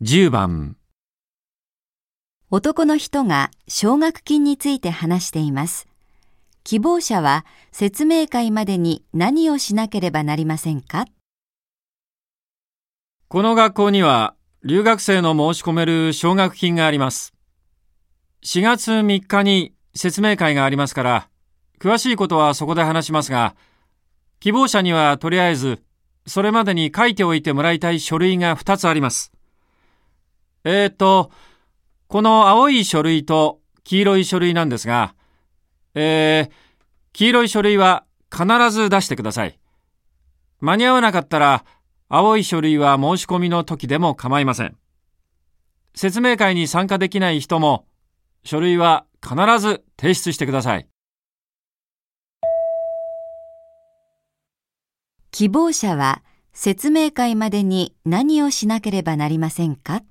10番、男の人が奨学金について話しています。希望者は説明会までに何をしなければなりませんか？この学校には留学生の申し込める奨学金があります。4月3日に説明会がありますから、詳しいことはそこで話しますが、希望者にはとりあえず、それまでに書いておいてもらいたい書類が2つあります。えーと、この青い書類と黄色い書類なんですが、えー、黄色い書類は必ず出してください。間に合わなかったら、青い書類は申し込みの時でも構いません。説明会に参加できない人も、書類は必ず提出してください。希望者は説明会までに何をしなければなりませんか？